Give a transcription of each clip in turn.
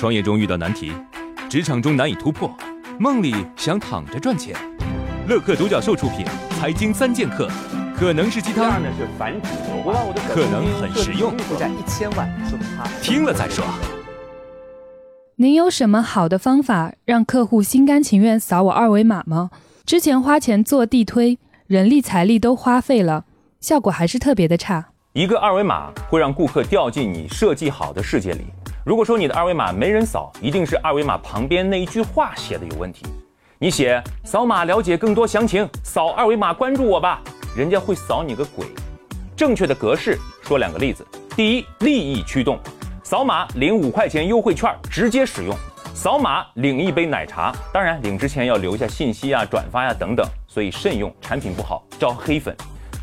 创业中遇到难题，职场中难以突破，梦里想躺着赚钱。乐客独角兽出品，《财经三剑客》可能是鸡汤，可能很实用。听了再说。您有什么好的方法让客户心甘情愿扫我二维码吗？之前花钱做地推，人力财力都花费了，效果还是特别的差。一个二维码会让顾客掉进你设计好的世界里。如果说你的二维码没人扫，一定是二维码旁边那一句话写的有问题。你写扫码了解更多详情，扫二维码关注我吧，人家会扫你个鬼。正确的格式说两个例子：第一，利益驱动，扫码领五块钱优惠券，直接使用；扫码领一杯奶茶，当然领之前要留下信息啊、转发呀等等，所以慎用，产品不好招黑粉。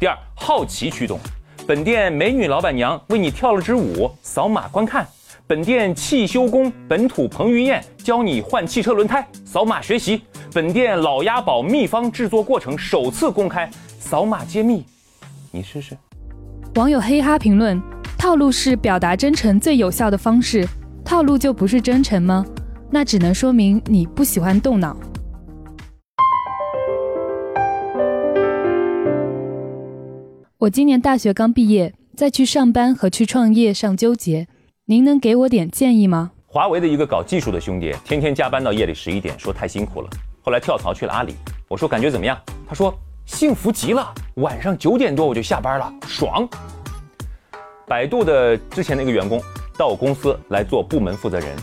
第二，好奇驱动，本店美女老板娘为你跳了支舞，扫码观看。本店汽修工本土彭于晏教你换汽车轮胎，扫码学习。本店老鸭宝秘方制作过程首次公开，扫码揭秘，你试试。网友黑哈评论：套路是表达真诚最有效的方式，套路就不是真诚吗？那只能说明你不喜欢动脑。我今年大学刚毕业，在去上班和去创业上纠结。您能给我点建议吗？华为的一个搞技术的兄弟，天天加班到夜里十一点，说太辛苦了。后来跳槽去了阿里。我说感觉怎么样？他说幸福极了，晚上九点多我就下班了，爽。百度的之前的一个员工到我公司来做部门负责人，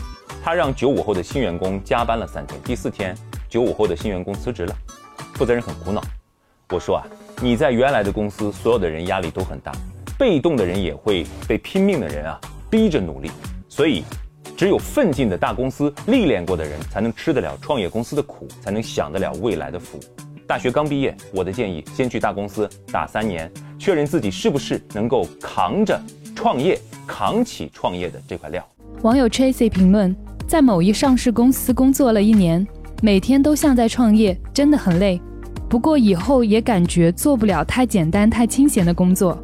他让九五后的新员工加班了三天，第四天九五后的新员工辞职了，负责人很苦恼。我说啊，你在原来的公司，所有的人压力都很大，被动的人也会被拼命的人啊。逼着努力，所以只有奋进的大公司、历练过的人，才能吃得了创业公司的苦，才能享得了未来的福。大学刚毕业，我的建议先去大公司打三年，确认自己是不是能够扛着创业、扛起创业的这块料。网友 Tracy 评论：在某一上市公司工作了一年，每天都像在创业，真的很累。不过以后也感觉做不了太简单、太清闲的工作。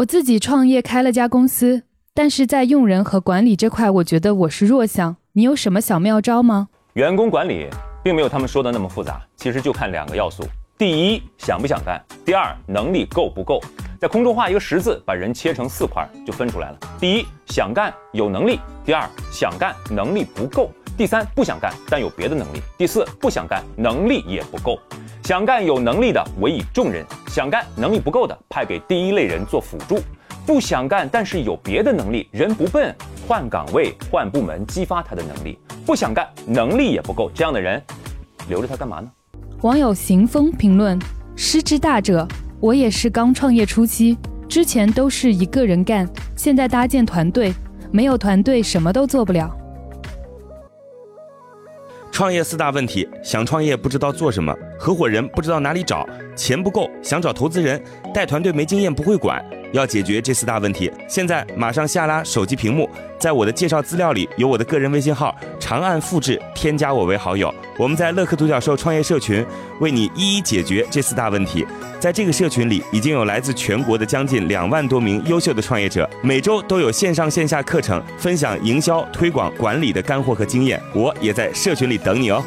我自己创业开了家公司，但是在用人和管理这块，我觉得我是弱项。你有什么小妙招吗？员工管理并没有他们说的那么复杂，其实就看两个要素：第一，想不想干；第二，能力够不够。在空中画一个十字，把人切成四块，就分出来了。第一，想干有能力；第二，想干能力不够；第三，不想干但有别的能力；第四，不想干能力也不够。想干有能力的委以重任，想干能力不够的派给第一类人做辅助，不想干但是有别的能力，人不笨，换岗位换部门激发他的能力，不想干能力也不够，这样的人留着他干嘛呢？网友行风评论：失之大者，我也是刚创业初期，之前都是一个人干，现在搭建团队，没有团队什么都做不了。创业四大问题：想创业不知道做什么，合伙人不知道哪里找，钱不够想找投资人，带团队没经验不会管。要解决这四大问题，现在马上下拉手机屏幕，在我的介绍资料里有我的个人微信号，长按复制，添加我为好友。我们在乐客独角兽创业社群为你一一解决这四大问题。在这个社群里，已经有来自全国的将近两万多名优秀的创业者，每周都有线上线下课程分享营销、推广、管理的干货和经验。我也在社群里等你哦。